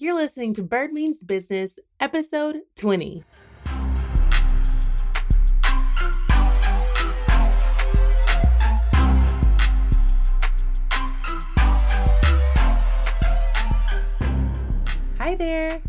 You're listening to Bird Means Business, episode 20. Hi there.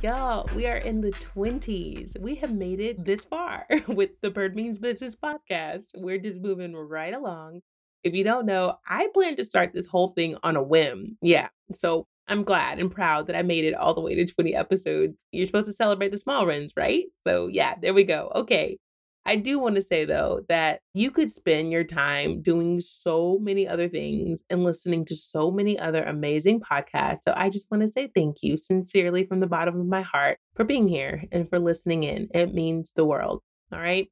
Y'all, we are in the 20s. We have made it this far with the Bird Means Business podcast. We're just moving right along. If you don't know, I plan to start this whole thing on a whim. Yeah. So I'm glad and proud that I made it all the way to 20 episodes. You're supposed to celebrate the small wins, right? So, yeah, there we go. Okay. I do want to say though that you could spend your time doing so many other things and listening to so many other amazing podcasts. So I just want to say thank you sincerely from the bottom of my heart for being here and for listening in. It means the world. All right.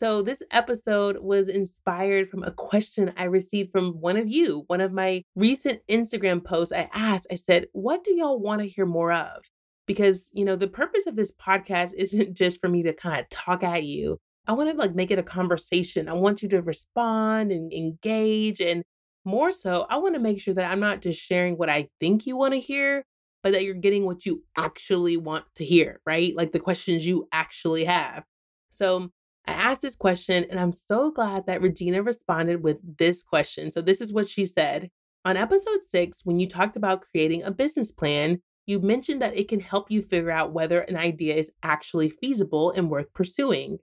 So, this episode was inspired from a question I received from one of you, one of my recent Instagram posts. I asked, I said, What do y'all want to hear more of? Because, you know, the purpose of this podcast isn't just for me to kind of talk at you. I want to like make it a conversation. I want you to respond and engage. And more so, I want to make sure that I'm not just sharing what I think you want to hear, but that you're getting what you actually want to hear, right? Like the questions you actually have. So, I asked this question, and I'm so glad that Regina responded with this question. So, this is what she said. On episode six, when you talked about creating a business plan, you mentioned that it can help you figure out whether an idea is actually feasible and worth pursuing.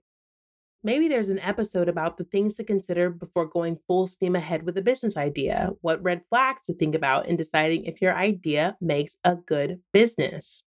Maybe there's an episode about the things to consider before going full steam ahead with a business idea, what red flags to think about in deciding if your idea makes a good business.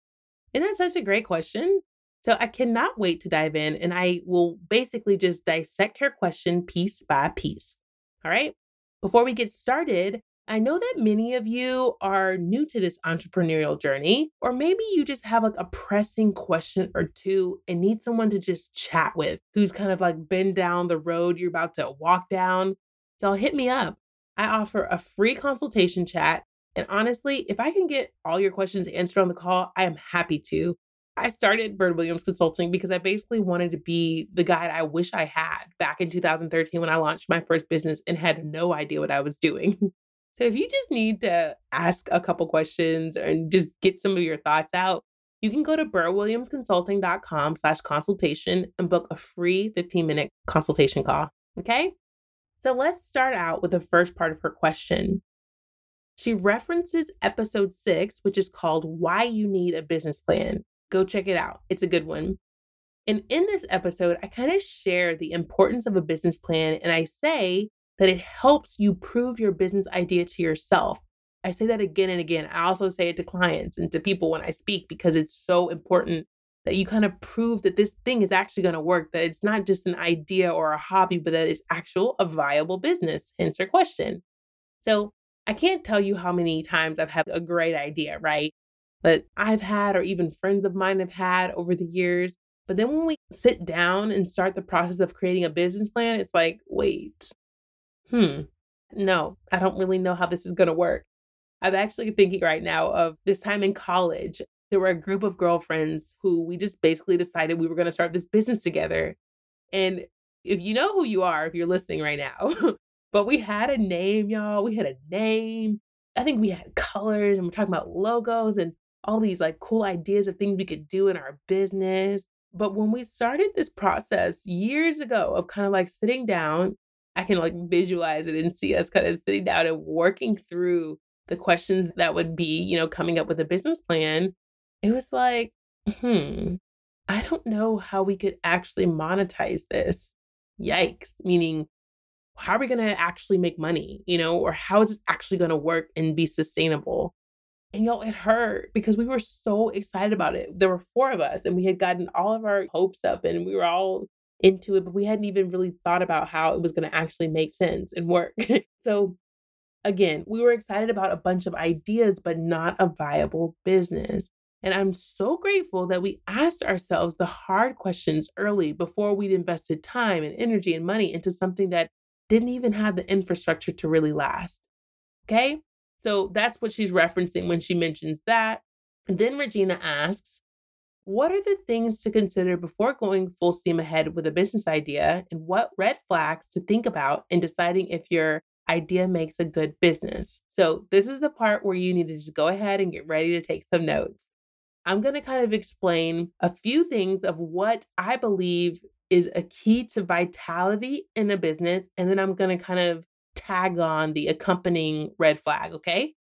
Isn't that such a great question? So I cannot wait to dive in and I will basically just dissect her question piece by piece. All right. Before we get started, I know that many of you are new to this entrepreneurial journey, or maybe you just have like a pressing question or two and need someone to just chat with who's kind of like been down the road you're about to walk down. Y'all hit me up. I offer a free consultation chat. And honestly, if I can get all your questions answered on the call, I am happy to. I started Bird Williams Consulting because I basically wanted to be the guide I wish I had back in 2013 when I launched my first business and had no idea what I was doing. so if you just need to ask a couple questions and just get some of your thoughts out, you can go to birdwilliamsconsulting.com slash consultation and book a free 15 minute consultation call. Okay. So let's start out with the first part of her question. She references episode six, which is called Why You Need a Business Plan. Go check it out. It's a good one. And in this episode, I kind of share the importance of a business plan and I say that it helps you prove your business idea to yourself. I say that again and again. I also say it to clients and to people when I speak because it's so important that you kind of prove that this thing is actually going to work, that it's not just an idea or a hobby, but that it's actual a viable business. Hence her question. So I can't tell you how many times I've had a great idea, right? That I've had or even friends of mine have had over the years. But then when we sit down and start the process of creating a business plan, it's like, wait, hmm, no, I don't really know how this is going to work. I'm actually thinking right now of this time in college. There were a group of girlfriends who we just basically decided we were going to start this business together. And if you know who you are, if you're listening right now, but we had a name, y'all. We had a name. I think we had colors and we're talking about logos. And all these like cool ideas of things we could do in our business. But when we started this process years ago of kind of like sitting down, I can like visualize it and see us kind of sitting down and working through the questions that would be, you know, coming up with a business plan. It was like, hmm, I don't know how we could actually monetize this. Yikes. Meaning, how are we going to actually make money, you know, or how is this actually going to work and be sustainable? And y'all, it hurt because we were so excited about it. There were four of us, and we had gotten all of our hopes up, and we were all into it, but we hadn't even really thought about how it was going to actually make sense and work. so, again, we were excited about a bunch of ideas, but not a viable business. And I'm so grateful that we asked ourselves the hard questions early before we'd invested time and energy and money into something that didn't even have the infrastructure to really last. Okay. So that's what she's referencing when she mentions that. And then Regina asks, what are the things to consider before going full steam ahead with a business idea? And what red flags to think about in deciding if your idea makes a good business. So, this is the part where you need to just go ahead and get ready to take some notes. I'm going to kind of explain a few things of what I believe is a key to vitality in a business. And then I'm going to kind of tag on the accompanying red flag. Okay.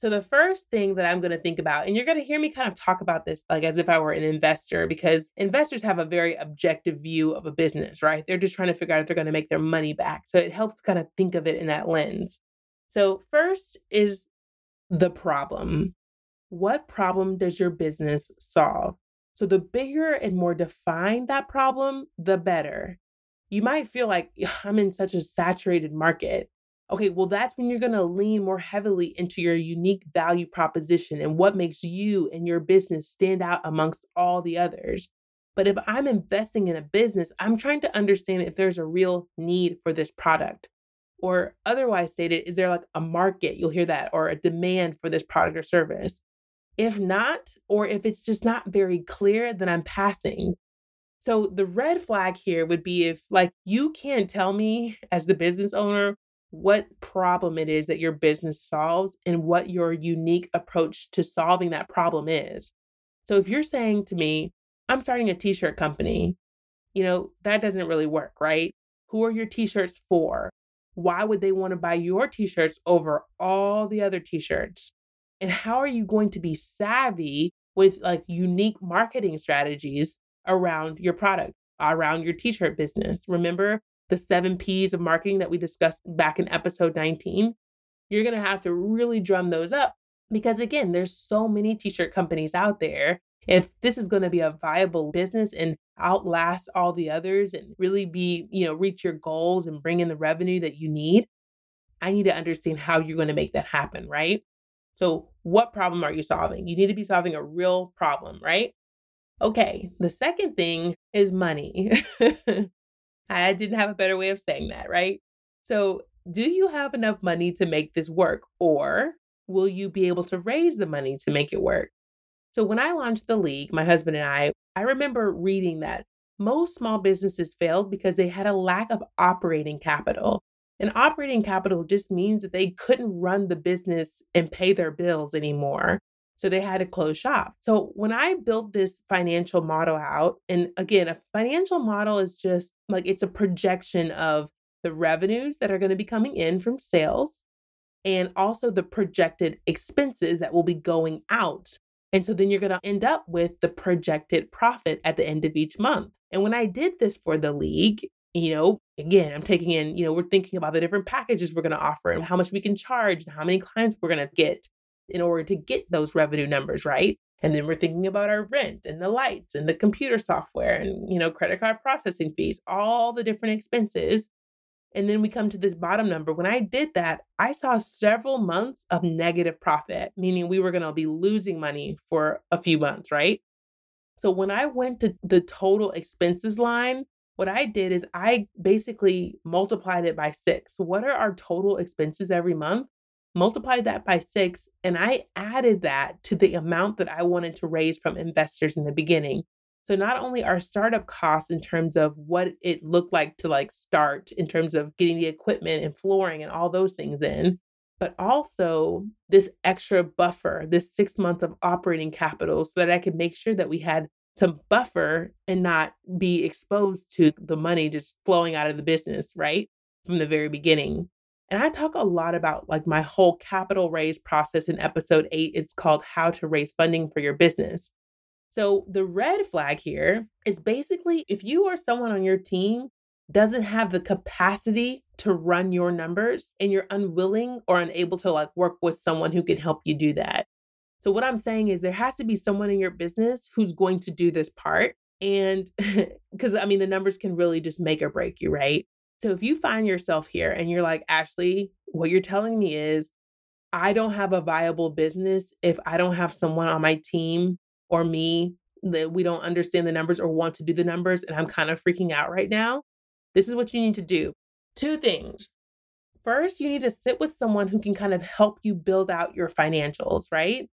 So, the first thing that I'm going to think about, and you're going to hear me kind of talk about this like as if I were an investor, because investors have a very objective view of a business, right? They're just trying to figure out if they're going to make their money back. So, it helps kind of think of it in that lens. So, first is the problem. What problem does your business solve? So, the bigger and more defined that problem, the better. You might feel like I'm in such a saturated market. Okay, well, that's when you're going to lean more heavily into your unique value proposition and what makes you and your business stand out amongst all the others. But if I'm investing in a business, I'm trying to understand if there's a real need for this product. Or otherwise stated, is there like a market? You'll hear that, or a demand for this product or service. If not, or if it's just not very clear, then I'm passing. So the red flag here would be if, like, you can't tell me as the business owner what problem it is that your business solves and what your unique approach to solving that problem is. So if you're saying to me, I'm starting a t shirt company, you know, that doesn't really work, right? Who are your t shirts for? Why would they want to buy your t shirts over all the other t shirts? And how are you going to be savvy with like unique marketing strategies around your product, around your t shirt business? Remember, the seven P's of marketing that we discussed back in episode 19, you're going to have to really drum those up because again, there's so many t-shirt companies out there. If this is going to be a viable business and outlast all the others and really be, you know, reach your goals and bring in the revenue that you need, I need to understand how you're going to make that happen, right? So, what problem are you solving? You need to be solving a real problem, right? Okay, the second thing is money. I didn't have a better way of saying that, right? So, do you have enough money to make this work? Or will you be able to raise the money to make it work? So, when I launched the league, my husband and I, I remember reading that most small businesses failed because they had a lack of operating capital. And operating capital just means that they couldn't run the business and pay their bills anymore. So they had to close shop. So when I built this financial model out, and again, a financial model is just like it's a projection of the revenues that are going to be coming in from sales and also the projected expenses that will be going out. And so then you're going to end up with the projected profit at the end of each month. And when I did this for the league, you know, again, I'm taking in, you know, we're thinking about the different packages we're going to offer and how much we can charge and how many clients we're going to get in order to get those revenue numbers, right? And then we're thinking about our rent and the lights and the computer software and, you know, credit card processing fees, all the different expenses. And then we come to this bottom number. When I did that, I saw several months of negative profit, meaning we were going to be losing money for a few months, right? So when I went to the total expenses line, what I did is I basically multiplied it by six. What are our total expenses every month? Multiplied that by six, and I added that to the amount that I wanted to raise from investors in the beginning. So not only our startup costs in terms of what it looked like to like start in terms of getting the equipment and flooring and all those things in, but also this extra buffer, this six months of operating capital so that I could make sure that we had some buffer and not be exposed to the money just flowing out of the business, right? From the very beginning. And I talk a lot about like my whole capital raise process in episode eight. It's called How to Raise Funding for Your Business. So the red flag here is basically if you or someone on your team doesn't have the capacity to run your numbers and you're unwilling or unable to like work with someone who can help you do that. So what I'm saying is there has to be someone in your business who's going to do this part. And because I mean, the numbers can really just make or break you, right? So if you find yourself here and you're like, Ashley, what you're telling me is, I don't have a viable business if I don't have someone on my team or me that we don't understand the numbers or want to do the numbers, and I'm kind of freaking out right now. This is what you need to do. Two things. First, you need to sit with someone who can kind of help you build out your financials, right?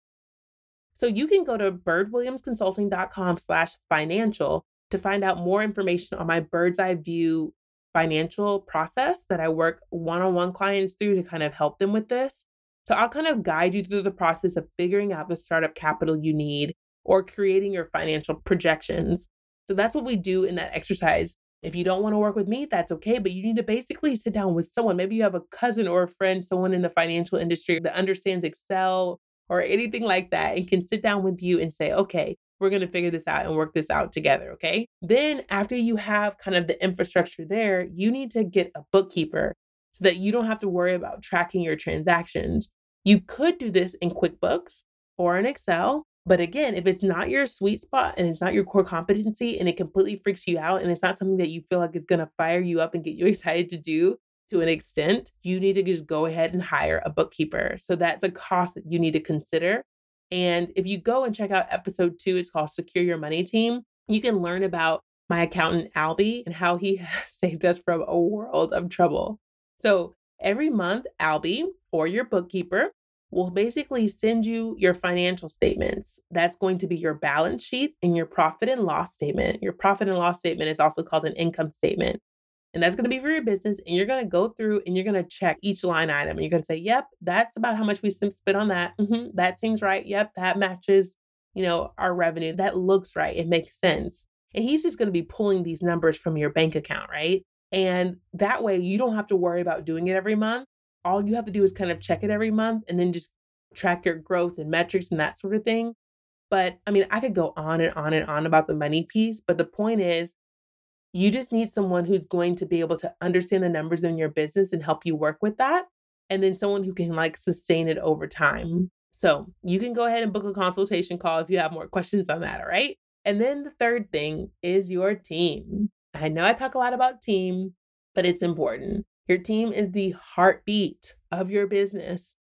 So you can go to birdwilliamsconsulting.com slash financial to find out more information on my bird's eye view financial process that I work one on one clients through to kind of help them with this. So I'll kind of guide you through the process of figuring out the startup capital you need or creating your financial projections. So that's what we do in that exercise. If you don't want to work with me, that's okay, but you need to basically sit down with someone. Maybe you have a cousin or a friend, someone in the financial industry that understands Excel or anything like that and can sit down with you and say, okay, we're going to figure this out and work this out together. Okay. Then, after you have kind of the infrastructure there, you need to get a bookkeeper so that you don't have to worry about tracking your transactions. You could do this in QuickBooks or in Excel. But again, if it's not your sweet spot and it's not your core competency and it completely freaks you out and it's not something that you feel like is going to fire you up and get you excited to do to an extent, you need to just go ahead and hire a bookkeeper. So that's a cost that you need to consider. And if you go and check out episode two, it's called Secure Your Money Team, you can learn about my accountant, Albie, and how he saved us from a world of trouble. So every month, Albie or your bookkeeper will basically send you your financial statements. That's going to be your balance sheet and your profit and loss statement. Your profit and loss statement is also called an income statement. And that's going to be for your business. And you're going to go through and you're going to check each line item. And you're going to say, yep, that's about how much we spent on that. Mm-hmm, that seems right. Yep, that matches, you know, our revenue. That looks right. It makes sense. And he's just going to be pulling these numbers from your bank account, right? And that way you don't have to worry about doing it every month. All you have to do is kind of check it every month and then just track your growth and metrics and that sort of thing. But I mean, I could go on and on and on about the money piece, but the point is, you just need someone who's going to be able to understand the numbers in your business and help you work with that. And then someone who can like sustain it over time. So you can go ahead and book a consultation call if you have more questions on that. All right. And then the third thing is your team. I know I talk a lot about team, but it's important. Your team is the heartbeat of your business.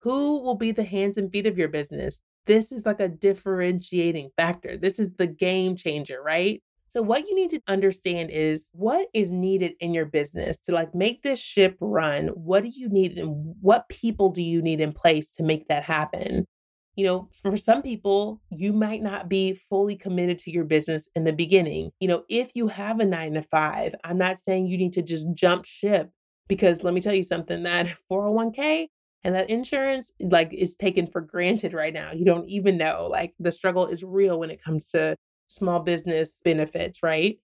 Who will be the hands and feet of your business? This is like a differentiating factor. This is the game changer, right? So what you need to understand is what is needed in your business to like make this ship run. What do you need and what people do you need in place to make that happen? You know, for some people, you might not be fully committed to your business in the beginning. You know, if you have a 9 to 5, I'm not saying you need to just jump ship because let me tell you something that 401k and that insurance like is taken for granted right now. You don't even know. Like the struggle is real when it comes to small business benefits, right?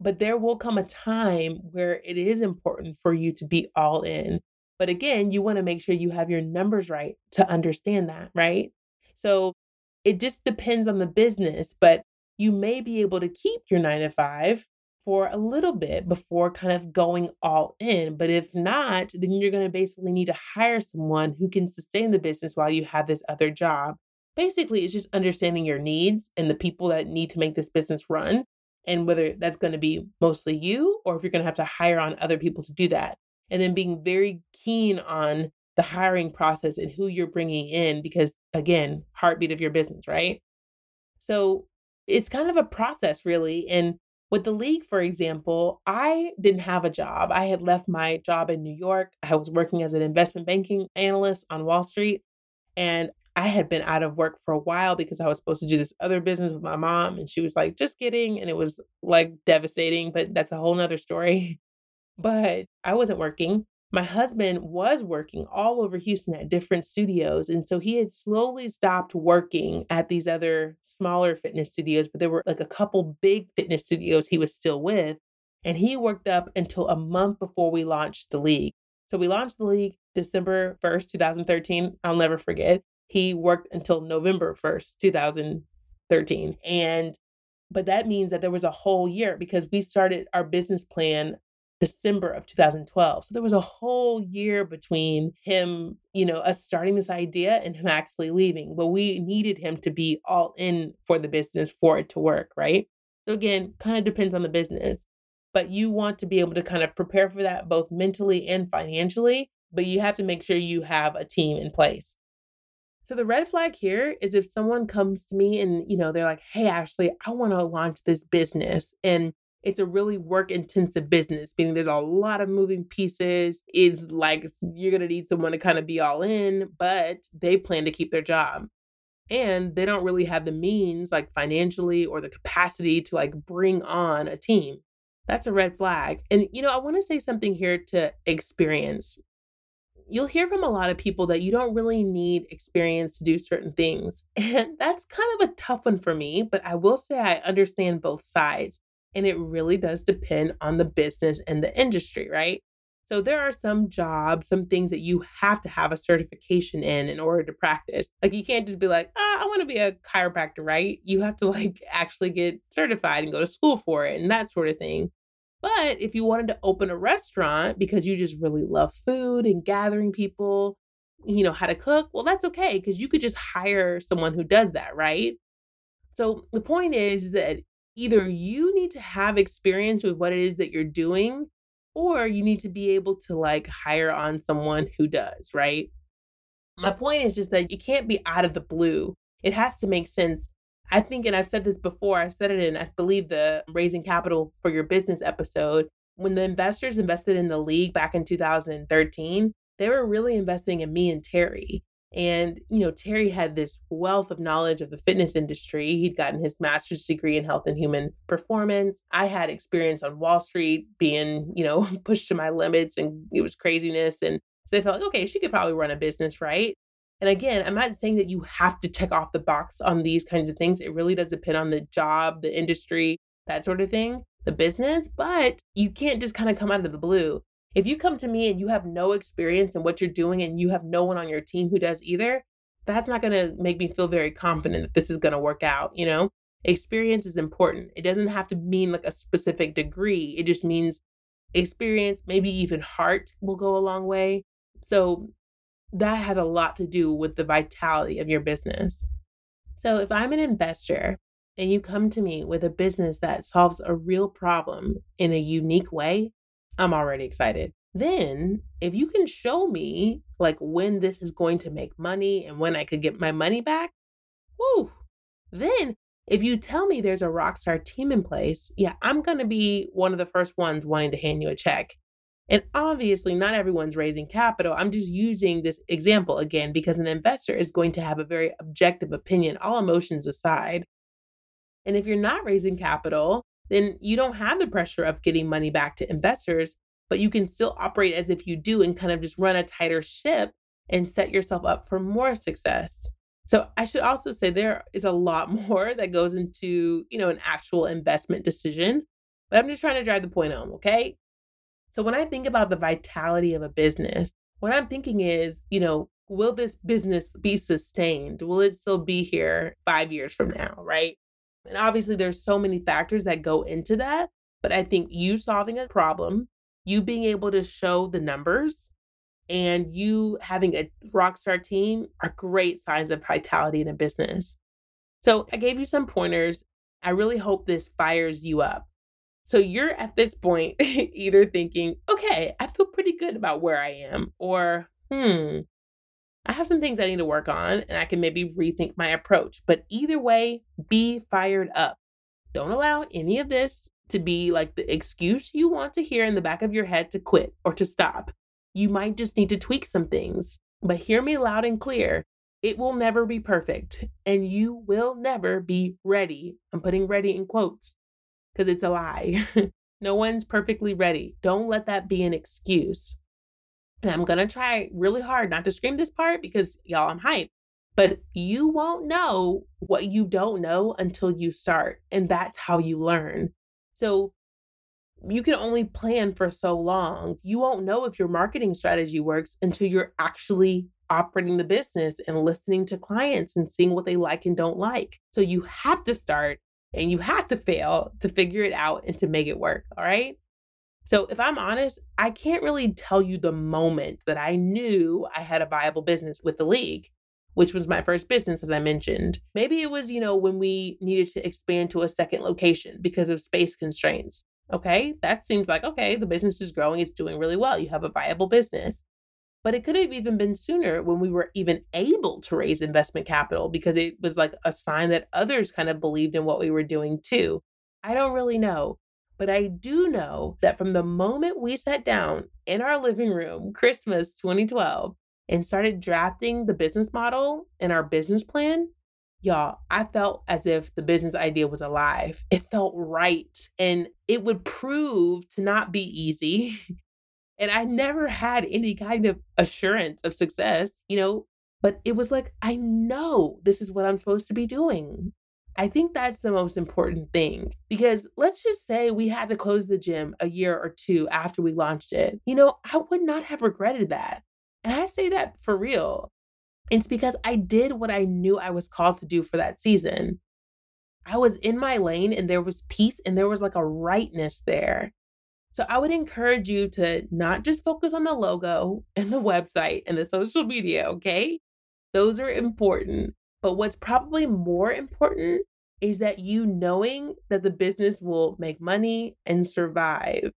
But there will come a time where it is important for you to be all in. But again, you want to make sure you have your numbers right to understand that, right? So it just depends on the business, but you may be able to keep your nine to five for a little bit before kind of going all in. But if not, then you're going to basically need to hire someone who can sustain the business while you have this other job basically it's just understanding your needs and the people that need to make this business run and whether that's going to be mostly you or if you're going to have to hire on other people to do that. And then being very keen on the hiring process and who you're bringing in because again heartbeat of your business right? So it's kind of a process really and with the league for example i didn't have a job. I had left my job in new york. I was working as an investment banking analyst on wall street and I had been out of work for a while because I was supposed to do this other business with my mom. And she was like, just kidding. And it was like devastating, but that's a whole nother story. But I wasn't working. My husband was working all over Houston at different studios. And so he had slowly stopped working at these other smaller fitness studios, but there were like a couple big fitness studios he was still with. And he worked up until a month before we launched the league. So we launched the league December 1st, 2013. I'll never forget. He worked until November 1st, 2013. And but that means that there was a whole year because we started our business plan December of 2012. So there was a whole year between him, you know, us starting this idea and him actually leaving. But we needed him to be all in for the business for it to work, right? So again, kind of depends on the business. But you want to be able to kind of prepare for that both mentally and financially, but you have to make sure you have a team in place. So the red flag here is if someone comes to me and, you know, they're like, "Hey, Ashley, I want to launch this business." And it's a really work intensive business, meaning there's a lot of moving pieces. It's like you're going to need someone to kind of be all in, but they plan to keep their job. And they don't really have the means, like financially or the capacity to like bring on a team. that's a red flag. And, you know, I want to say something here to experience. You'll hear from a lot of people that you don't really need experience to do certain things. And that's kind of a tough one for me, but I will say I understand both sides. And it really does depend on the business and the industry, right? So there are some jobs, some things that you have to have a certification in in order to practice. Like you can't just be like, oh, I want to be a chiropractor, right? You have to like actually get certified and go to school for it and that sort of thing. But if you wanted to open a restaurant because you just really love food and gathering people, you know, how to cook, well, that's okay because you could just hire someone who does that, right? So the point is that either you need to have experience with what it is that you're doing or you need to be able to like hire on someone who does, right? My point is just that you can't be out of the blue. It has to make sense. I think, and I've said this before, I said it in, I believe, the Raising Capital for Your Business episode. When the investors invested in the league back in 2013, they were really investing in me and Terry. And, you know, Terry had this wealth of knowledge of the fitness industry. He'd gotten his master's degree in health and human performance. I had experience on Wall Street being, you know, pushed to my limits and it was craziness. And so they felt like, okay, she could probably run a business, right? And again, I'm not saying that you have to check off the box on these kinds of things. It really does depend on the job, the industry, that sort of thing, the business, but you can't just kind of come out of the blue. If you come to me and you have no experience in what you're doing and you have no one on your team who does either, that's not going to make me feel very confident that this is going to work out, you know? Experience is important. It doesn't have to mean like a specific degree. It just means experience, maybe even heart will go a long way. So that has a lot to do with the vitality of your business. So if I'm an investor and you come to me with a business that solves a real problem in a unique way, I'm already excited. Then, if you can show me like when this is going to make money and when I could get my money back, whoo, then if you tell me there's a rockstar team in place, yeah, I'm going to be one of the first ones wanting to hand you a check. And obviously, not everyone's raising capital. I'm just using this example again because an investor is going to have a very objective opinion, all emotions aside. And if you're not raising capital, then you don't have the pressure of getting money back to investors, but you can still operate as if you do and kind of just run a tighter ship and set yourself up for more success. So I should also say there is a lot more that goes into, you know, an actual investment decision, but I'm just trying to drive the point home, okay? So when I think about the vitality of a business, what I'm thinking is, you know, will this business be sustained? Will it still be here 5 years from now, right? And obviously, there's so many factors that go into that. But I think you solving a problem, you being able to show the numbers, and you having a rock star team are great signs of vitality in a business. So I gave you some pointers. I really hope this fires you up. So you're at this point either thinking, okay, I feel pretty good about where I am, or hmm, I have some things I need to work on and I can maybe rethink my approach. But either way, be fired up. Don't allow any of this to be like the excuse you want to hear in the back of your head to quit or to stop. You might just need to tweak some things, but hear me loud and clear. It will never be perfect, and you will never be ready. I'm putting ready in quotes because it's a lie. no one's perfectly ready. Don't let that be an excuse. And I'm going to try really hard not to scream this part because y'all, I'm hyped. But you won't know what you don't know until you start. And that's how you learn. So you can only plan for so long. You won't know if your marketing strategy works until you're actually operating the business and listening to clients and seeing what they like and don't like. So you have to start and you have to fail to figure it out and to make it work. All right. So, if I'm honest, I can't really tell you the moment that I knew I had a viable business with the league, which was my first business, as I mentioned. Maybe it was, you know, when we needed to expand to a second location because of space constraints. Okay, that seems like, okay, the business is growing, it's doing really well, you have a viable business. But it could have even been sooner when we were even able to raise investment capital because it was like a sign that others kind of believed in what we were doing too. I don't really know. But I do know that from the moment we sat down in our living room, Christmas 2012, and started drafting the business model and our business plan, y'all, I felt as if the business idea was alive. It felt right. And it would prove to not be easy. and I never had any kind of assurance of success, you know, but it was like, I know this is what I'm supposed to be doing. I think that's the most important thing because let's just say we had to close the gym a year or two after we launched it. You know, I would not have regretted that. And I say that for real. It's because I did what I knew I was called to do for that season. I was in my lane and there was peace and there was like a rightness there. So I would encourage you to not just focus on the logo and the website and the social media, okay? Those are important. But what's probably more important is that you knowing that the business will make money and survive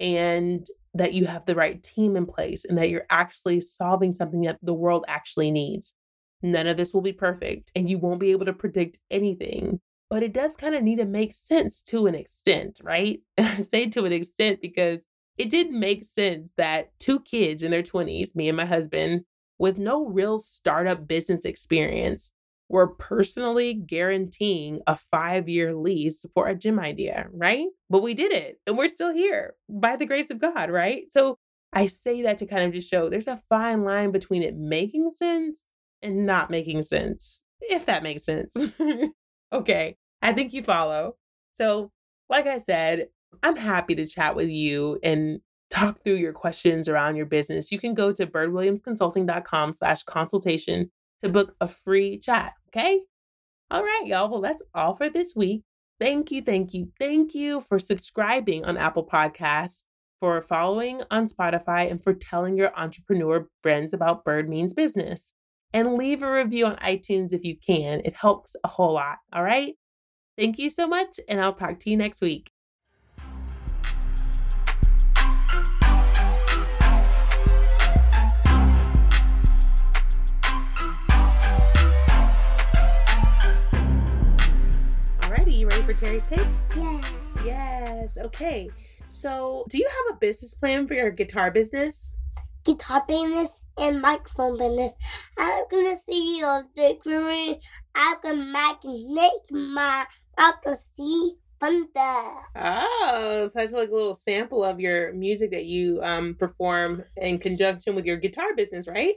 and that you have the right team in place and that you're actually solving something that the world actually needs. None of this will be perfect and you won't be able to predict anything, but it does kind of need to make sense to an extent, right? I say to an extent because it did make sense that two kids in their 20s, me and my husband, with no real startup business experience, were personally guaranteeing a five year lease for a gym idea, right? But we did it and we're still here by the grace of God, right? So I say that to kind of just show there's a fine line between it making sense and not making sense, if that makes sense. okay, I think you follow. So, like I said, I'm happy to chat with you and talk through your questions around your business. You can go to birdwilliamsconsulting.com slash consultation to book a free chat. Okay. All right, y'all. Well, that's all for this week. Thank you, thank you, thank you for subscribing on Apple Podcasts, for following on Spotify, and for telling your entrepreneur friends about Bird Means Business. And leave a review on iTunes if you can. It helps a whole lot. All right. Thank you so much, and I'll talk to you next week. Alrighty, you ready for Terry's Take? Yeah. Yes. Okay. So, do you have a business plan for your guitar business? Guitar business and microphone business. I'm gonna see your dictionary. I'm gonna make make my I can see thunder. Oh, so that's like a little sample of your music that you um perform in conjunction with your guitar business, right?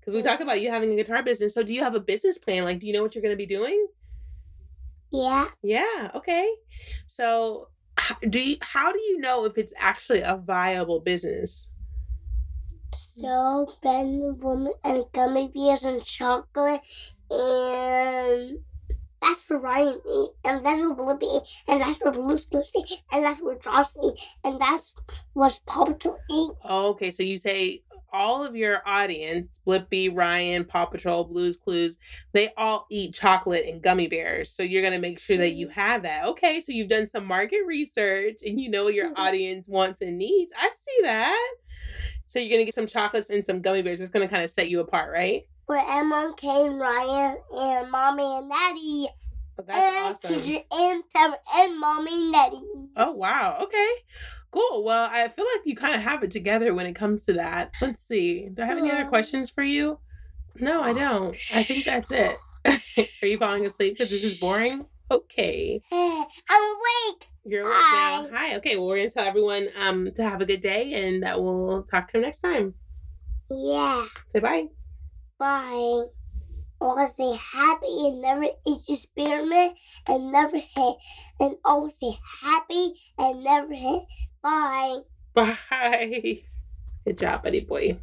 Because we talk about you having a guitar business. So, do you have a business plan? Like, do you know what you're gonna be doing? Yeah. Yeah. Okay. So, do you, how do you know if it's actually a viable business? So, Ben Woman and gummy bears and chocolate and that's for Ryan and that's for Blippi, and that's for Blue's Lucy, and that's for Josh and that's what Paw Patrol eat. Okay, so you say all of your audience, Blippi, Ryan, Paw Patrol, Blues Clues, they all eat chocolate and gummy bears. So you're going to make sure that you mm-hmm. have that. Okay, so you've done some market research and you know what your mm-hmm. audience wants and needs. I see that. So you're to get some chocolates and some gummy bears. It's to kind of set you apart, right? For Emma, Kane, Ryan, and Mommy and Daddy. Oh, that's and awesome. And, and, and Mommy and Daddy. Oh, wow. Okay. Cool. Well, I feel like you kind of have it together when it comes to that. Let's see. Do I have any other hmm. questions for you? No, I oh, don't. I think that's it. Are you falling asleep because this is boring? Okay. I'm awake. You're Hi. now. Hi. Okay. Well, we're gonna tell everyone um to have a good day and that we'll talk to them next time. Yeah. Say bye. Bye. I want to say happy and never eat experiment and never hit. And always say happy and never hit. Bye. Bye. Good job, buddy boy.